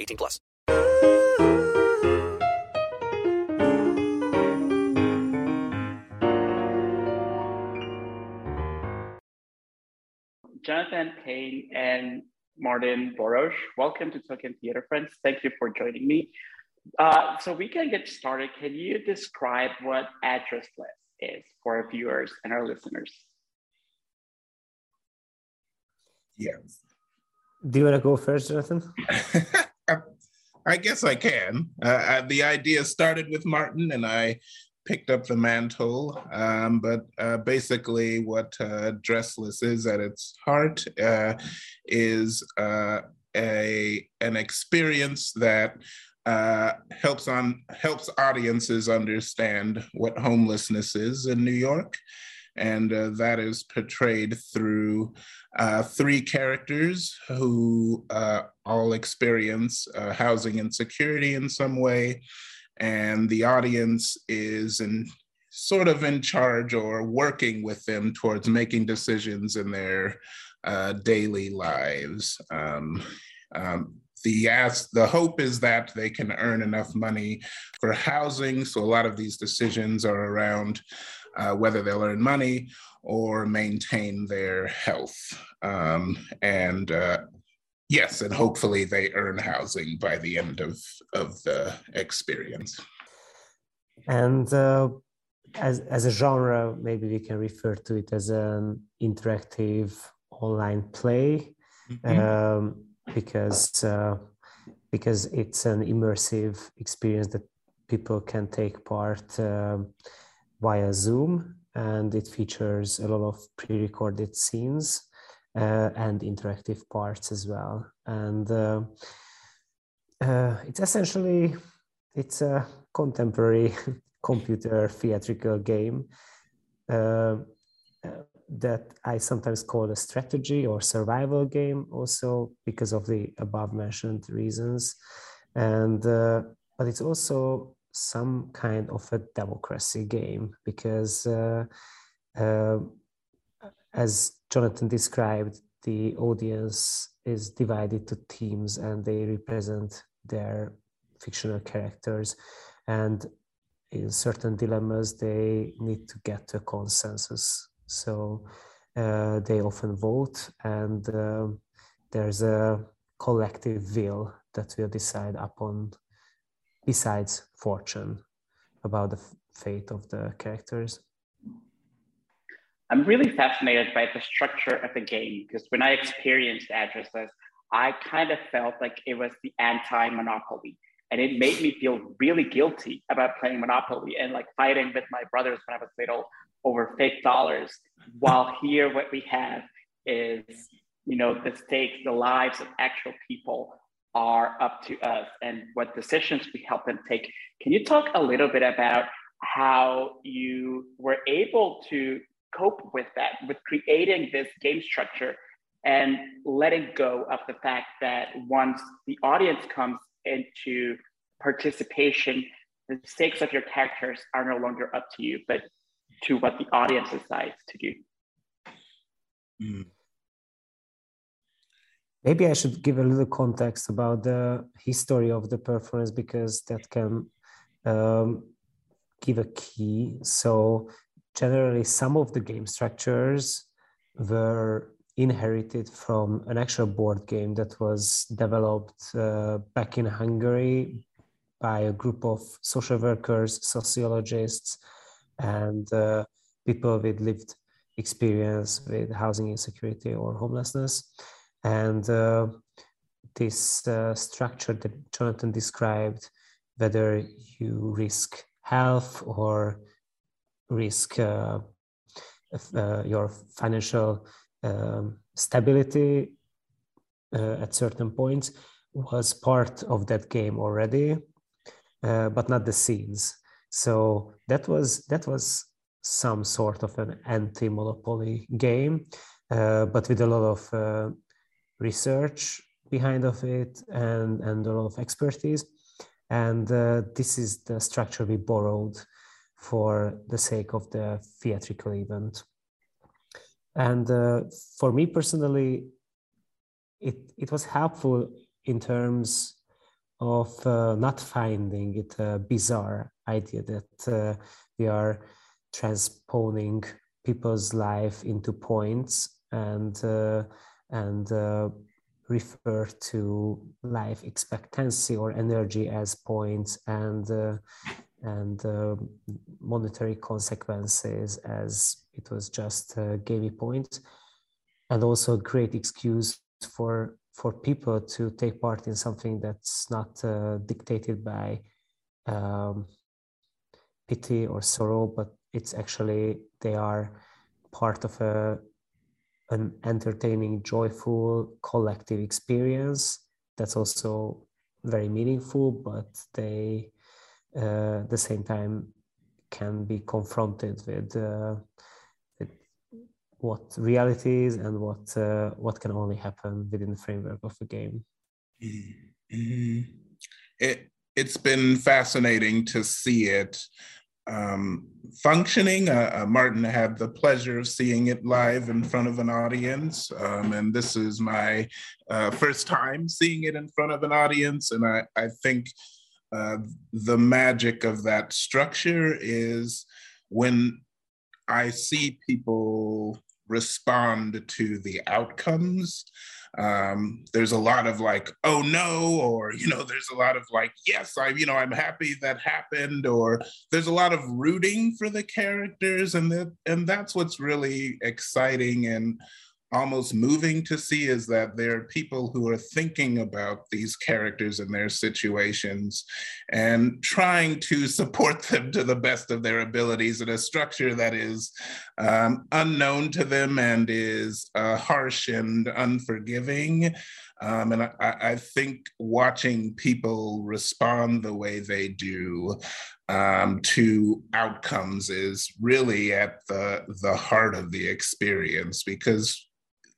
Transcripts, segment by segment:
18 plus. Jonathan Payne and Martin Boross, welcome to Token Theater Friends. Thank you for joining me. Uh, so we can get started. Can you describe what addressless is for our viewers and our listeners? Yes. Do you want to go first, Jonathan? I guess I can. Uh, uh, the idea started with Martin, and I picked up the mantle. Um, but uh, basically, what uh, Dressless is at its heart uh, is uh, a an experience that uh, helps on helps audiences understand what homelessness is in New York, and uh, that is portrayed through uh, three characters who uh, all experience uh, housing insecurity in some way, and the audience is in sort of in charge or working with them towards making decisions in their uh, daily lives. Um, um, the ask the hope is that they can earn enough money for housing so a lot of these decisions are around uh, whether they'll earn money or maintain their health um, and uh, yes and hopefully they earn housing by the end of of the experience and uh, as, as a genre maybe we can refer to it as an interactive online play mm-hmm. um, because uh, because it's an immersive experience that people can take part uh, via Zoom, and it features a lot of pre-recorded scenes uh, and interactive parts as well. And uh, uh, it's essentially it's a contemporary computer theatrical game uh, that I sometimes call a strategy or survival game, also because of the above mentioned reasons. And uh, but it's also some kind of a democracy game because, uh, uh, as Jonathan described, the audience is divided to teams and they represent their fictional characters. And in certain dilemmas, they need to get to a consensus so uh, they often vote, and uh, there's a collective will that will decide upon, besides fortune, about the fate of the characters. I'm really fascinated by the structure of the game because when I experienced addressless, I kind of felt like it was the anti-monopoly. And it made me feel really guilty about playing Monopoly and like fighting with my brothers when I was little over fake dollars. While here, what we have is, you know, the stakes, the lives of actual people are up to us and what decisions we help them take. Can you talk a little bit about how you were able to cope with that, with creating this game structure and letting go of the fact that once the audience comes into participation, the stakes of your characters are no longer up to you, but to what the audience decides to do. Mm. Maybe I should give a little context about the history of the performance because that can um, give a key. So, generally, some of the game structures were inherited from an actual board game that was developed uh, back in Hungary by a group of social workers, sociologists, and uh, people with lived experience with housing insecurity or homelessness. And uh, this uh, structure that Jonathan described, whether you risk health or risk uh, uh, your financial um, stability uh, at certain points was part of that game already, uh, but not the scenes. So that was that was some sort of an anti-monopoly game, uh, but with a lot of uh, research behind of it and and a lot of expertise. And uh, this is the structure we borrowed for the sake of the theatrical event. And uh, for me personally, it, it was helpful in terms of uh, not finding it a bizarre idea that uh, we are transposing people's life into points and uh, and uh, refer to life expectancy or energy as points and uh, and uh, monetary consequences as it was just a gamey point. And also a great excuse for for people to take part in something that's not uh, dictated by um, pity or sorrow but it's actually they are part of a an entertaining joyful collective experience that's also very meaningful but they uh, at the same time can be confronted with, uh, with what reality is and what uh, what can only happen within the framework of the game. Mm-hmm. It it's been fascinating to see it um, functioning. Uh, uh, Martin had the pleasure of seeing it live in front of an audience, um, and this is my uh, first time seeing it in front of an audience, and I I think uh, the magic of that structure is when I see people respond to the outcomes. Um, there's a lot of like, oh no, or you know, there's a lot of like, yes, I, you know, I'm happy that happened, or there's a lot of rooting for the characters, and that, and that's what's really exciting and almost moving to see is that there are people who are thinking about these characters and their situations and trying to support them to the best of their abilities in a structure that is um, unknown to them and is uh, harsh and unforgiving. Um, and I, I, think watching people respond the way they do um, to outcomes is really at the the heart of the experience because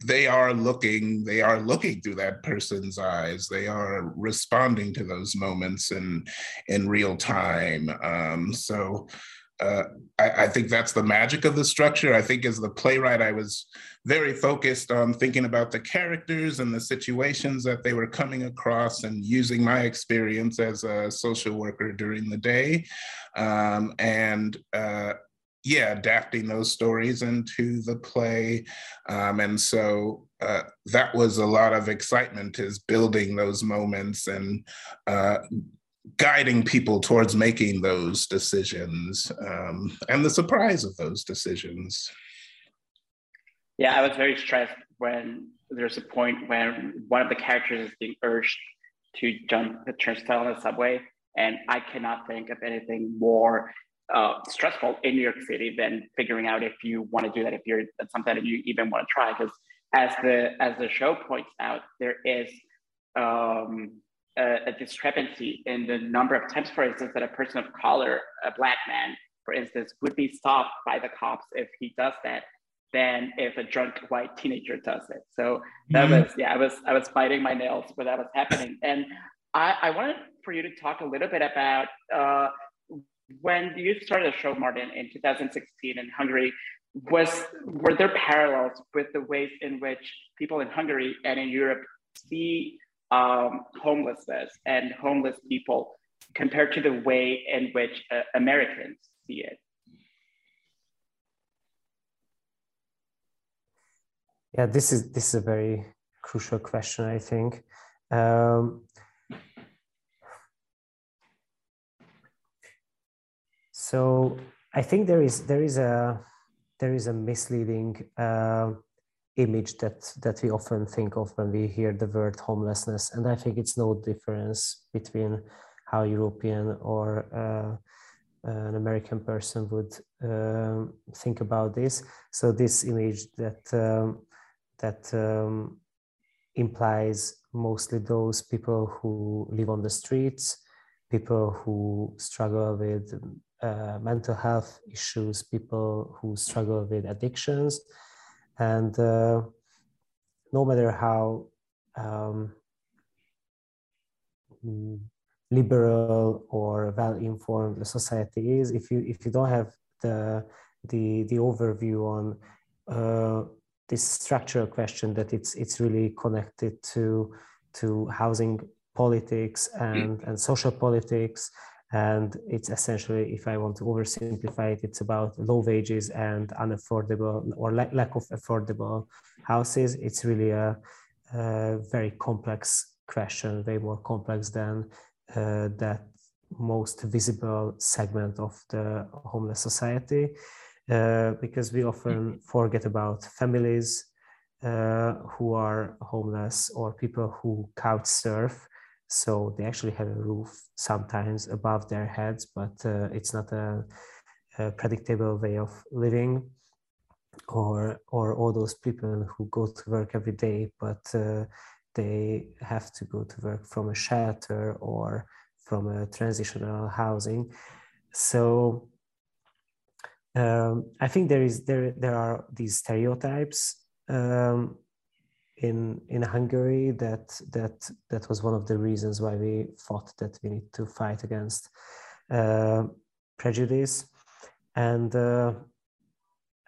they are looking they are looking through that person's eyes they are responding to those moments in in real time um, so uh, I, I, think that's the magic of the structure. I think as the playwright, I was very focused on thinking about the characters and the situations that they were coming across and using my experience as a social worker during the day. Um, and uh, yeah, adapting those stories into the play. Um, and so uh, that was a lot of excitement is building those moments and uh, guiding people towards making those decisions um, and the surprise of those decisions. Yeah, I was very stressed when there's a point when one of the characters is being urged to jump the turnstile on the subway. And I cannot think of anything more uh, stressful in New York City than figuring out if you want to do that, if you're that's something that you even want to try. Because as the as the show points out, there is um, a, a, discrepancy in the number of times, for instance, that a person of color, a black man, for instance, would be stopped by the cops if he does that than if a drunk white teenager does it. So that mm-hmm. was yeah, I was I was biting my nails when that was happening. And I, I wanted for you to talk a little bit about uh, when you started the show, Martin, in 2016 in Hungary, was were there parallels with the ways in which people in Hungary and in Europe see um, homelessness and homeless people compared to the way in which uh, Americans see it? Yeah, this is this is a very crucial question, I think. Um, so I think there is there is a there is a misleading uh, image that that we often think of when we hear the word homelessness, and I think it's no difference between how European or uh, an American person would um, think about this. So this image that um, that um, implies mostly those people who live on the streets, people who struggle with uh, mental health issues, people who struggle with addictions, and uh, no matter how um, liberal or well-informed the society is, if you if you don't have the the the overview on uh, this structural question that it's it's really connected to to housing politics and and social politics and it's essentially if i want to oversimplify it it's about low wages and unaffordable or lack, lack of affordable houses. It's really a, a very complex question way more complex than uh, that most visible segment of the homeless society uh, because we often forget about families uh, who are homeless or people who couch surf so they actually have a roof sometimes above their heads but uh, it's not a, a, predictable way of living or or all those people who go to work every day but uh, they have to go to work from a shelter or from a transitional housing. So um, i think there is there there are these stereotypes um, in in Hungary that that that was one of the reasons why we thought that we need to fight against uh, prejudice. And uh,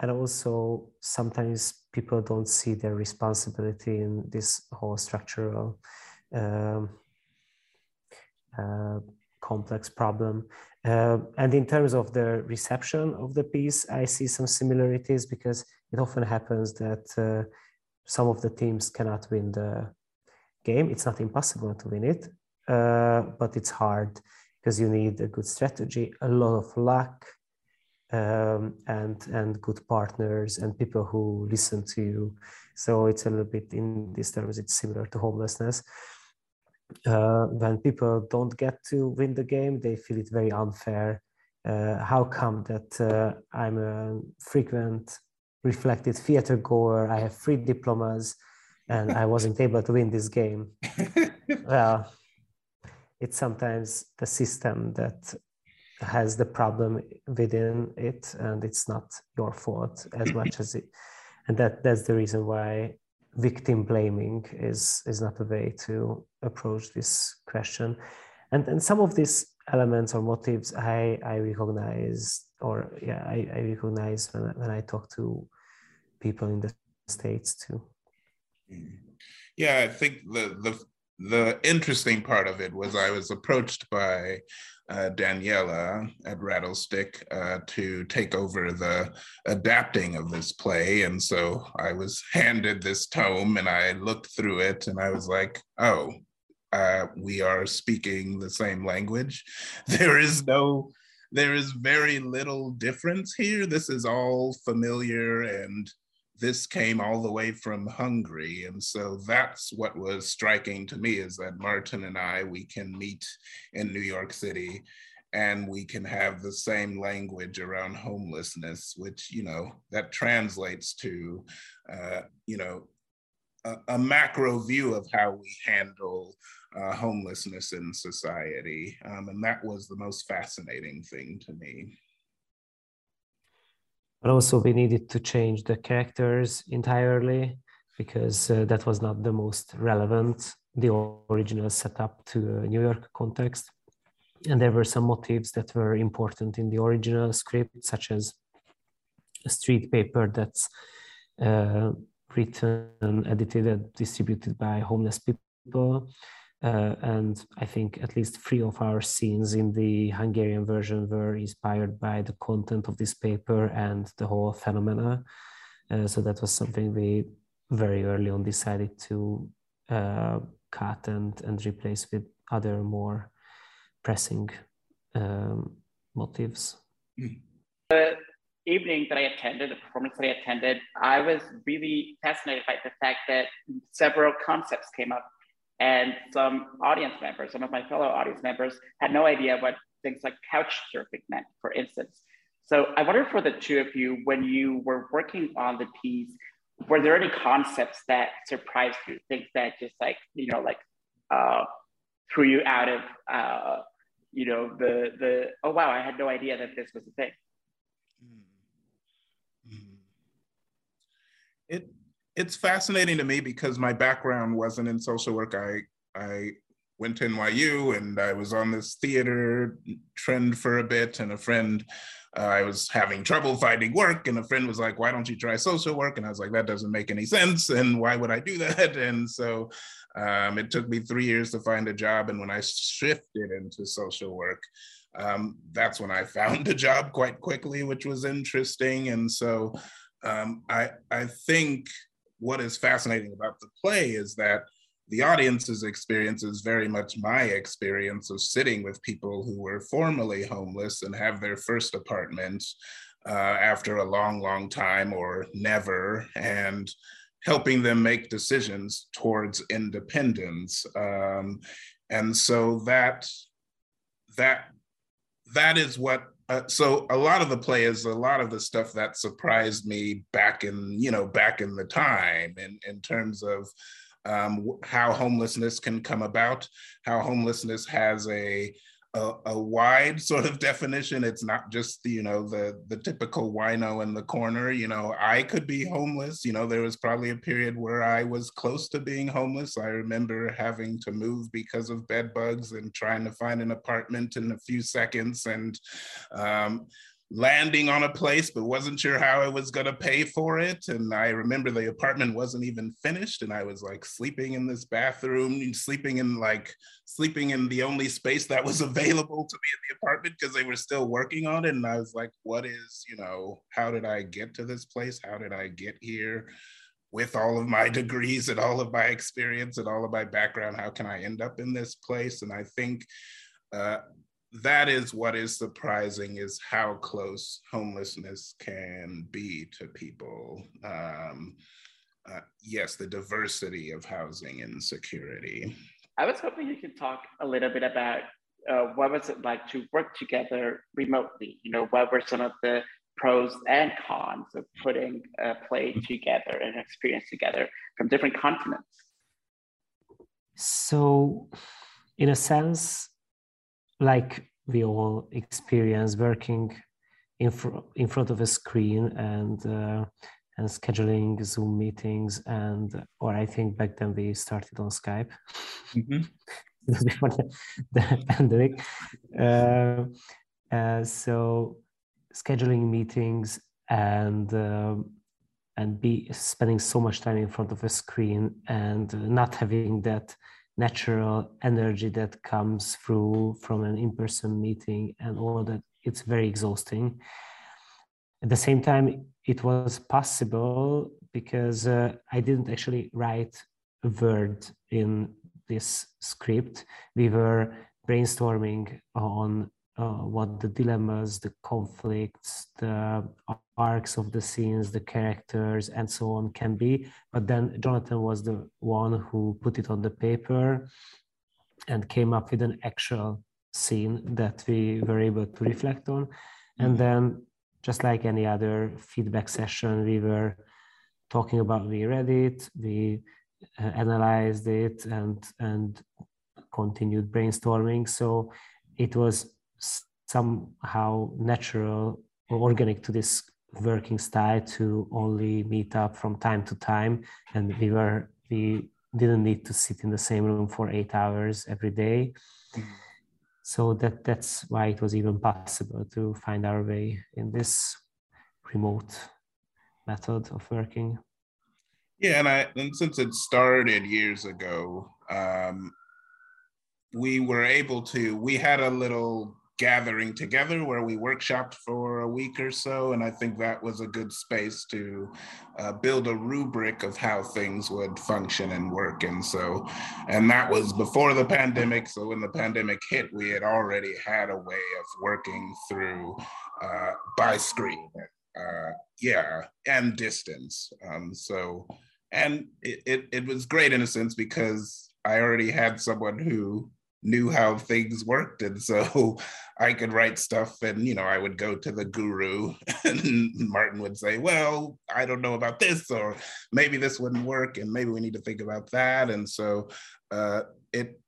and also sometimes people don't see their responsibility in this whole structural um, uh, complex problem. Uh, and in terms of the reception of the piece i see some similarities because it often happens that uh, some of the teams cannot win the game. It's not impossible to win it, uh, but it's hard because you need a good strategy, a lot of luck, um, and and good partners and people who listen to you. So it's a little bit in these terms, it's similar to homelessness. Uh, when people don't get to win the game, they feel it very unfair. Uh, how come that uh, I'm a frequent reflected theater goer. I have three diplomas, and I wasn't able to win this game. well, it's sometimes the system that has the problem within it, and it's not your fault as much as it. And that that's the reason why victim blaming is is not a way to approach this question. And and some of these elements or motives I I recognize or yeah I, I recognize when when I talk to people in the states too. Yeah, I think the the the interesting part of it was I was approached by uh, Daniella at Rattlestick uh, to take over the adapting of this play. And so I was handed this tome and I looked through it and I was like, oh, uh, we are speaking the same language. There is no, there is very little difference here. This is all familiar and this came all the way from Hungary. And so that's what was striking to me is that Martin and I, we can meet in New York City and we can have the same language around homelessness, which, you know, that translates to, uh, you know, a, a, macro view of how we handle uh, homelessness in society. Um, and that was the most fascinating thing to me but also we needed to change the characters entirely because uh, that was not the most relevant the original setup to a new york context. And there were some motifs that were important in the original script such as a street paper that's uh, written edited and distributed by homeless people uh, and I think at least three of our scenes in the Hungarian version were inspired by the content of this paper and the whole phenomena. Uh, so that was something we very early on decided to uh, cut and, and replace with other more pressing um, motives. The evening that I attended, the performance that I attended, I was really fascinated by the fact that several concepts came up and some audience members, some of my fellow audience members had no idea what things like couch surfing meant, for instance. So I wonder for the two of you, when you were working on the piece, were there any concepts that surprised you? Things that just like, you know, like uh, threw you out of, uh, you know, the, the, oh, wow, I had no idea that this was a thing. Mm-hmm. It, it's fascinating to me because my background wasn't in social work. I, I went to NYU and I was on this theater trend for a bit and a friend uh, I was having trouble finding work, and a friend was like, "Why don't you try social work?" And I was like, "That doesn't make any sense, and why would I do that?" And so um, it took me three years to find a job, and when I shifted into social work, um, that's when I found a job quite quickly, which was interesting. And so um, I I think what is fascinating about the play is that the audience's experience is very much my experience of sitting with people who were formerly homeless and have their first apartment uh, after a long, long time or never, and helping them make decisions towards independence. Um, and so that that that is what uh, so a lot of the play is a lot of the stuff that surprised me back in you know back in the time in, in terms of um, how homelessness can come about, how homelessness has a, a, a wide sort of definition. It's not just you know the the typical wino in the corner. You know, I could be homeless. You know, there was probably a period where I was close to being homeless. I remember having to move because of bed bugs and trying to find an apartment in a few seconds and. Um, landing on a place, but wasn't sure how I was going to pay for it. And I remember the apartment wasn't even finished. And I was like sleeping in this bathroom, sleeping in like sleeping in the only space that was available to me in the apartment because they were still working on it. And I was like, what is, you know, how did I get to this place? How did I get here? With all of my degrees and all of my experience and all of my background, how can I end up in this place? And I think uh, that is what is surprising is how close homelessness can be to people. Um, uh, yes, the diversity of housing and security. I was hoping you could talk a little bit about uh, what was it like to work together remotely? You know, what were some of the pros and cons of putting a play together and experience together from different continents? So, in a sense, like we all experience working in, fr- in front of a screen and uh, and scheduling zoom meetings and or i think back then we started on skype mm-hmm. before the, the pandemic uh, uh, so scheduling meetings and uh, and be spending so much time in front of a screen and not having that natural energy that comes through from an in-person meeting and all that it's very exhausting. At the same time it was possible because uh, i didn't actually write a word in this script. We were brainstorming on uh, what the dilemmas, the conflicts, the arcs of the scenes, the characters, and so on can be. But then Jonathan was the one who put it on the paper and came up with an actual scene that we were able to reflect on. And mm-hmm. then, just like any other feedback session, we were talking about, we read it, we uh, analyzed it, and and continued brainstorming. So it was somehow natural or organic to this working style to only meet up from time to time. And we were we didn't need to sit in the same room for eight hours every day. So that that's why it was even possible to find our way in this remote method of working. Yeah and i and since it started years ago um we were able to we had a little gathering together where we workshopped for a week or so. And I think that was a good space to uh, build a rubric of how things would function and work. And so, and that was before the pandemic. So when the pandemic hit, we had already had a way of working through uh, by screen. Uh, yeah, and distance. Um, so, and it, it, it was great in a sense because I already had someone who knew how things worked. And so i could write stuff and you know i would go to the guru and martin would say well i don't know about this or maybe this wouldn't work and maybe we need to think about that. And so uh, it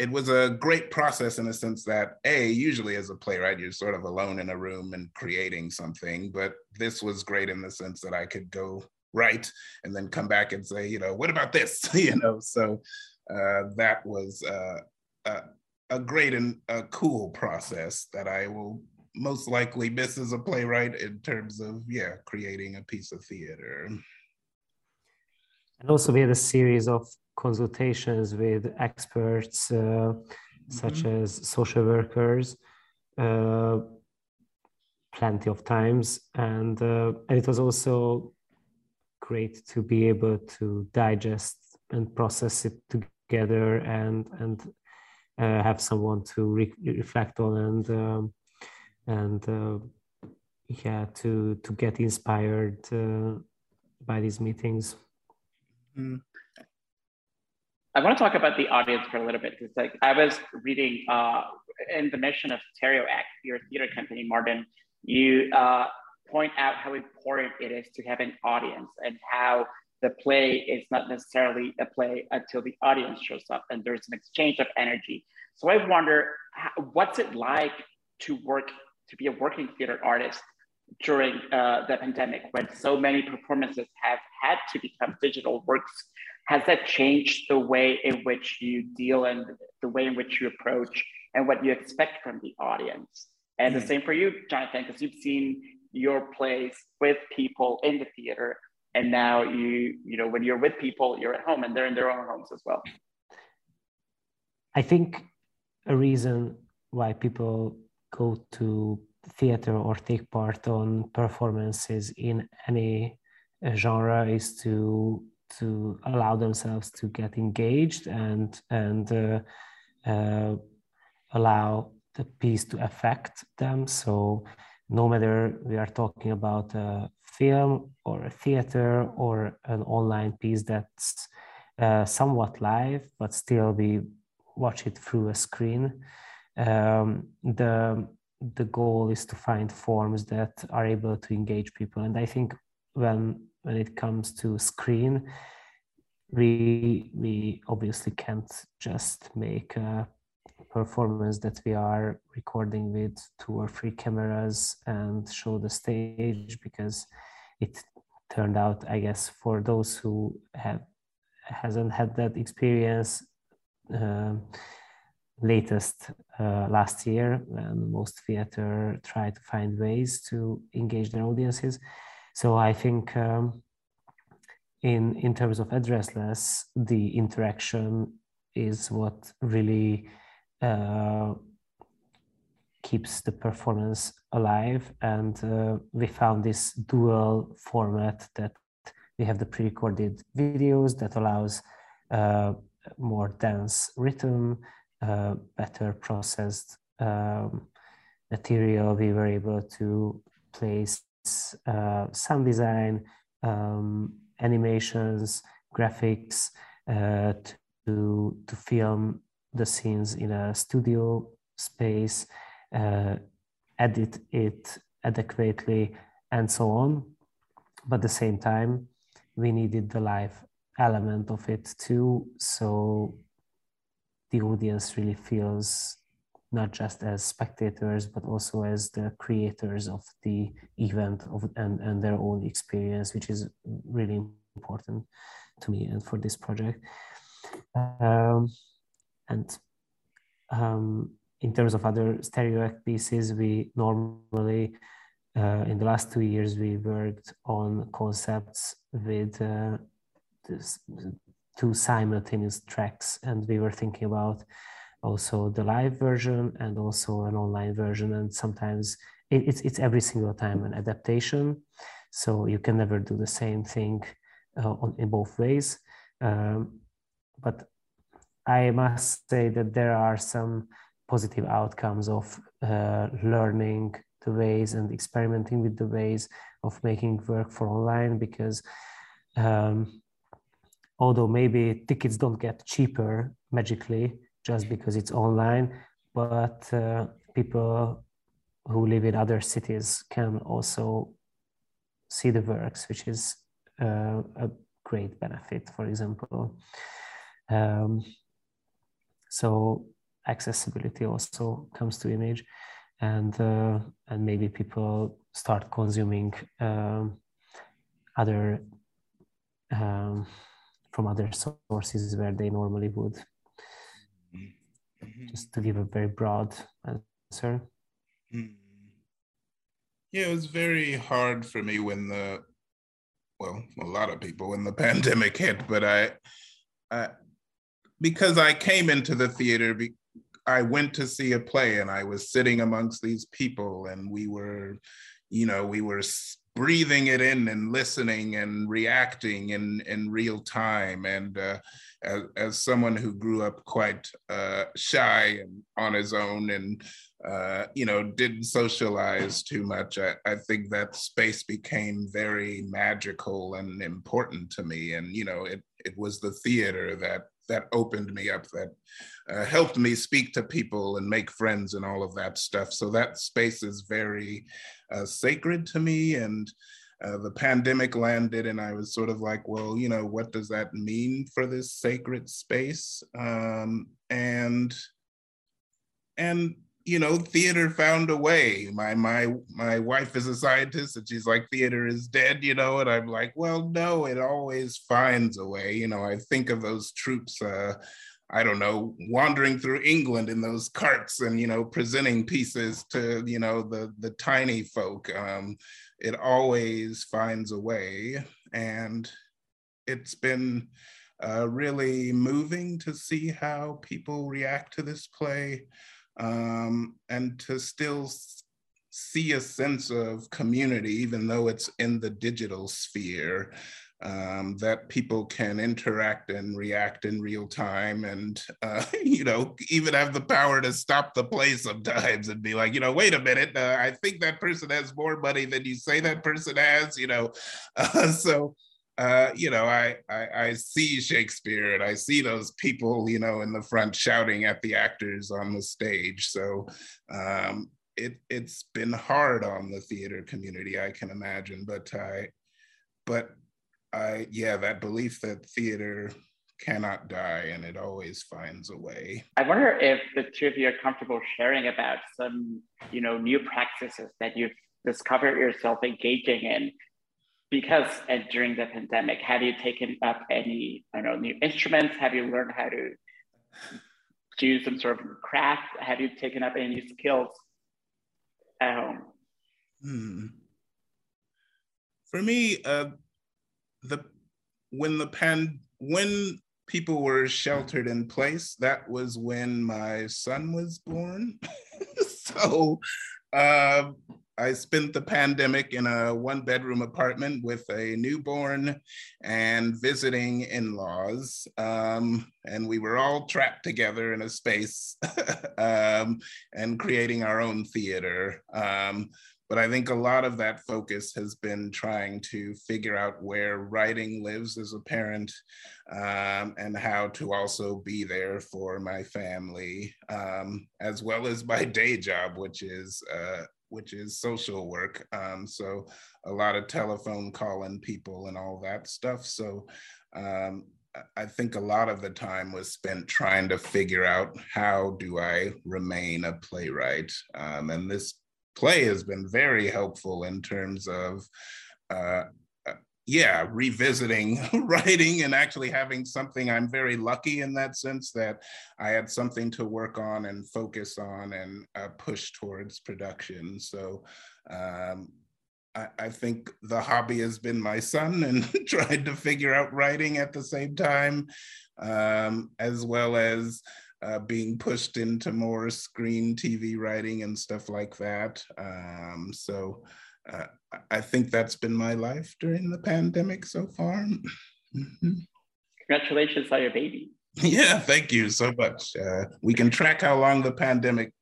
it was a great process in a sense that a usually as a playwright you're sort of alone in a room and creating something but this was great in the sense that i could go write and then come back and say you know what about this? You know so uh, that was uh, a, a great and a cool process that I will most likely miss as a playwright in terms of yeah creating a piece of theater and also we had a series of consultations with experts uh, mm-hmm. such as social workers uh, plenty of times and, uh, and it was also great to be able to digest and process it together and and uh, have someone to re- reflect on and um, and uh, yeah to to get inspired uh, by these meetings mm. i want to talk about the audience for a little bit because like i was reading uh, in the mission of Stereo Akt, your theater company martin you uh, point out how important it is to have an audience and how the play is not necessarily a play until the audience shows up and there's an exchange of energy. So I wonder, what's it like to work, to be a working theater artist during uh, the pandemic when so many performances have had to become digital works? Has that changed the way in which you deal and the way in which you approach and what you expect from the audience? And mm-hmm. the same for you, Jonathan, because you've seen your plays with people in the theater and now you you know when you're with people you're at home and they're in their own homes as well. I think a reason why people go to theater or take part on performances in any genre is to to allow themselves to get engaged and and uh, uh, allow the piece to affect them. So no matter we are talking about a film or a theater or an online piece that's uh, somewhat live, but still we watch it through a screen. Um, the the goal is to find forms that are able to engage people, and I think when when it comes to screen, we we obviously can't just make a performance that we are recording with two or three cameras and show the stage because it turned out i guess for those who have hasn't had that experience uh, latest uh, last year when most theater try to find ways to engage their audiences. So i think um, in in terms of addressless the interaction is what really uh, keeps the performance alive. And uh, we found this dual format that we have the pre-recorded videos that allows uh, more dense rhythm, uh, better processed um, material. We were able to place uh, sound design, um, animations, graphics to to film the scenes in a studio space, uh, edit it adequately, and so on. But at the same time, we needed the live element of it too. So the audience really feels not just as spectators, but also as the creators of the event of, and, and their own experience, which is really important to me and for this project. Um, and um, in terms of other stereo pieces, we normally, uh, in the last two years, we worked on concepts with uh, this, two simultaneous tracks, and we were thinking about also the live version and also an online version. And sometimes it, it's, it's every single time an adaptation. So you can never do the same thing uh, on, in both ways. Um, but I must say that there are some positive outcomes of uh, learning the ways and experimenting with the ways of making work for online because um, although maybe tickets don't get cheaper magically just because it's online but uh, people who live in other cities can also see the works which is uh, a great benefit for example. Um, so accessibility also comes to image and uh, and maybe people start consuming um, other um, from other sources where they normally would mm-hmm. just to give a very broad answer mm. yeah it was very hard for me when the well a lot of people when the pandemic hit but i i because i came into the theater be, I went to see a play and I was sitting amongst these people and we were, you know, we were breathing it in and listening and reacting in, in real time. And uh, as, as someone who grew up quite uh, shy and on his own and, uh, you know, didn't socialize too much, I, I think that space became very magical and important to me. And, you know, it, it was the theater that that opened me up, that uh, helped me speak to people and make friends and all of that stuff. So that space is very uh, sacred to me. And uh, the pandemic landed, and I was sort of like, well, you know, what does that mean for this sacred space? Um, and and you know, theater found a way. My my my wife is a scientist, and she's like, theater is dead, you know. And I'm like, well, no, it always finds a way. You know, I think of those troupes. Uh, I don't know, wandering through England in those carts and you know presenting pieces to you know the the tiny folk. Um, it always finds a way, and it's been uh, really moving to see how people react to this play um, and to still see a sense of community, even though it's in the digital sphere, um, that people can interact and react in real time and, uh, you know, even have the power to stop the play sometimes and be like, you know, wait a minute, uh, I think that person has more money than you say that person has, you know. Uh, so, uh, you know, I, I, I see Shakespeare and I see those people, you know, in the front shouting at the actors on the stage. So um, it it's been hard on the theater community, I can imagine. But I, but I, yeah, that belief that theater cannot die and it always finds a way. I wonder if the two of you are comfortable sharing about some, you know, new practices that you've discovered yourself engaging in because uh, during the pandemic, have you taken up any, I don't know, new instruments? Have you learned how to do some sort of craft? Have you taken up any new skills at home? Hmm. For me, uh, the when the pan when people were sheltered in place, that was when my son was born. so uh, I spent the pandemic in a one bedroom apartment with a newborn and visiting in laws. Um, and we were all trapped together in a space um, and creating our own theater. Um, but I think a lot of that focus has been trying to figure out where writing lives as a parent um, and how to also be there for my family, um, as well as my day job, which is uh, which is social work. Um, so a lot of telephone calling people and all that stuff. So um, I think a lot of the time was spent trying to figure out how do I remain a playwright. Um, and this play has been very helpful in terms of uh, yeah, revisiting writing and actually having something. I'm very lucky in that sense that I had something to work on and focus on and uh, push towards production. So um, I, I, think the hobby has been my son and tried to figure out writing at the same time, um, as well as uh, being pushed into more screen TV writing and stuff like that. Um, so uh, I think that's been my life during the pandemic so far. mm-hmm. Congratulations on your baby. Yeah, thank you so much. Uh, we can track how long the pandemic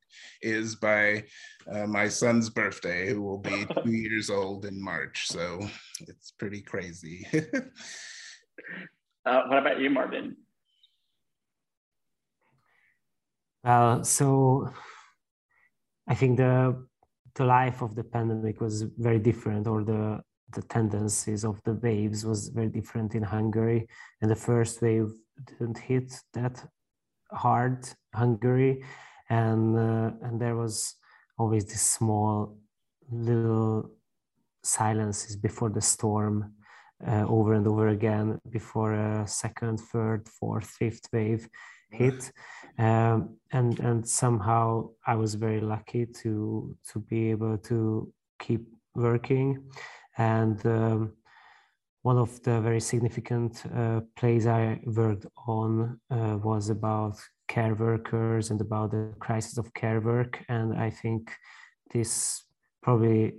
is by uh, my son's birthday, who will be two years old in March. So it's pretty crazy. uh, what about you, Marvin? Uh, so I think the the life of the pandemic was very different, or the the tendencies of the waves was very different in Hungary. And the first wave didn't hit that hard Hungary, and uh, and there was always this small little silences before the storm uh, over and over again before a second, third, fourth, fifth wave hit. Um, and and somehow I was very lucky to to be able to keep working. And um, one of the very significant uh, plays I worked on uh, was about care workers and about the crisis of care work. And I think this probably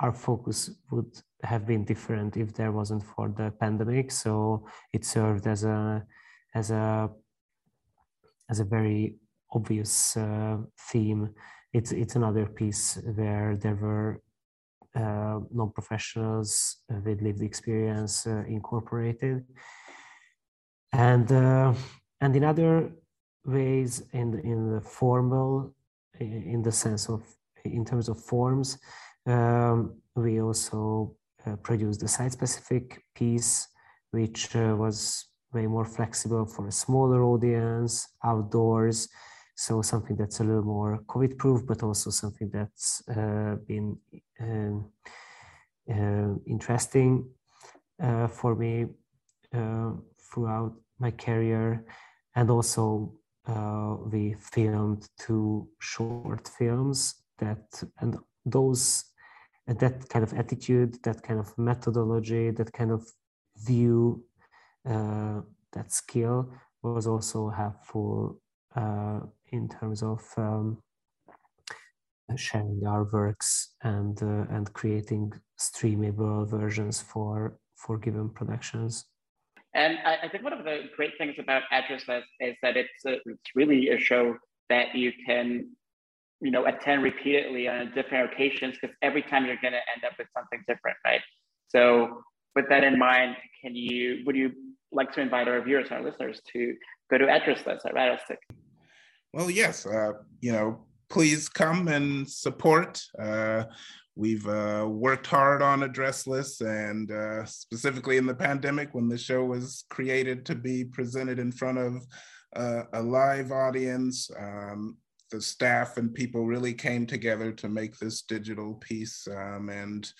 our focus would have been different if there wasn't for the pandemic. So it served as a as a as a very obvious uh, theme. It's it's another piece where there were uh, non-professionals with lived experience uh, incorporated, and uh, and in other ways, in in the formal, in the sense of in terms of forms, um, we also uh, produced a site-specific piece, which uh, was way more flexible for a smaller audience, outdoors. So something that's a little more COVID-proof, but also something that's uh, been um, uh, interesting uh, for me uh, throughout my career. And also, uh, we filmed two short films that, and those, that kind of attitude, that kind of methodology, that kind of view that skill was also helpful uh, in terms of um, sharing our works and uh, and creating streamable versions for for given productions. And I, I, think one of the great things about Addressless is that it's a, it's really a show that you can you know attend repeatedly on different occasions because every time you're going to end up with something different, right? So with that in mind, can you would you like to invite our viewers and our listeners to go to Addressless at Rattlestick? Well, yes. Uh, you know, please come and support. Uh, we've uh, worked hard on Addressless, and uh, specifically in the pandemic, when the show was created to be presented in front of uh, a live audience. Um, the staff and people really came together to make this digital piece, um, and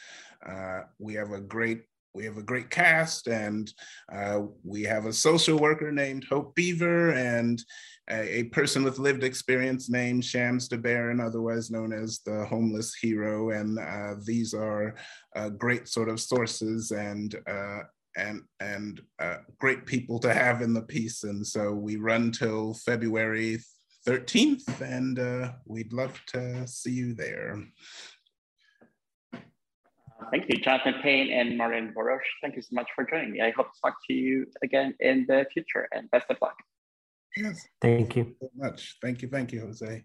uh, we have a great we have a great cast and uh, we have a social worker named Hope Beaver and a, a, person with lived experience named Shams DaBaron, otherwise known as the homeless hero. And uh, these are uh, great sort of sources and uh, and and uh, great people to have in the piece. And so we run till February 13th, and uh, we'd love to see you there. Thank you, Jonathan Payne and Martin Boross. Thank you so much for joining me. I hope to talk to you again in the future and best of luck. Yes. Thank you. so much. Thank you. Thank you, Jose.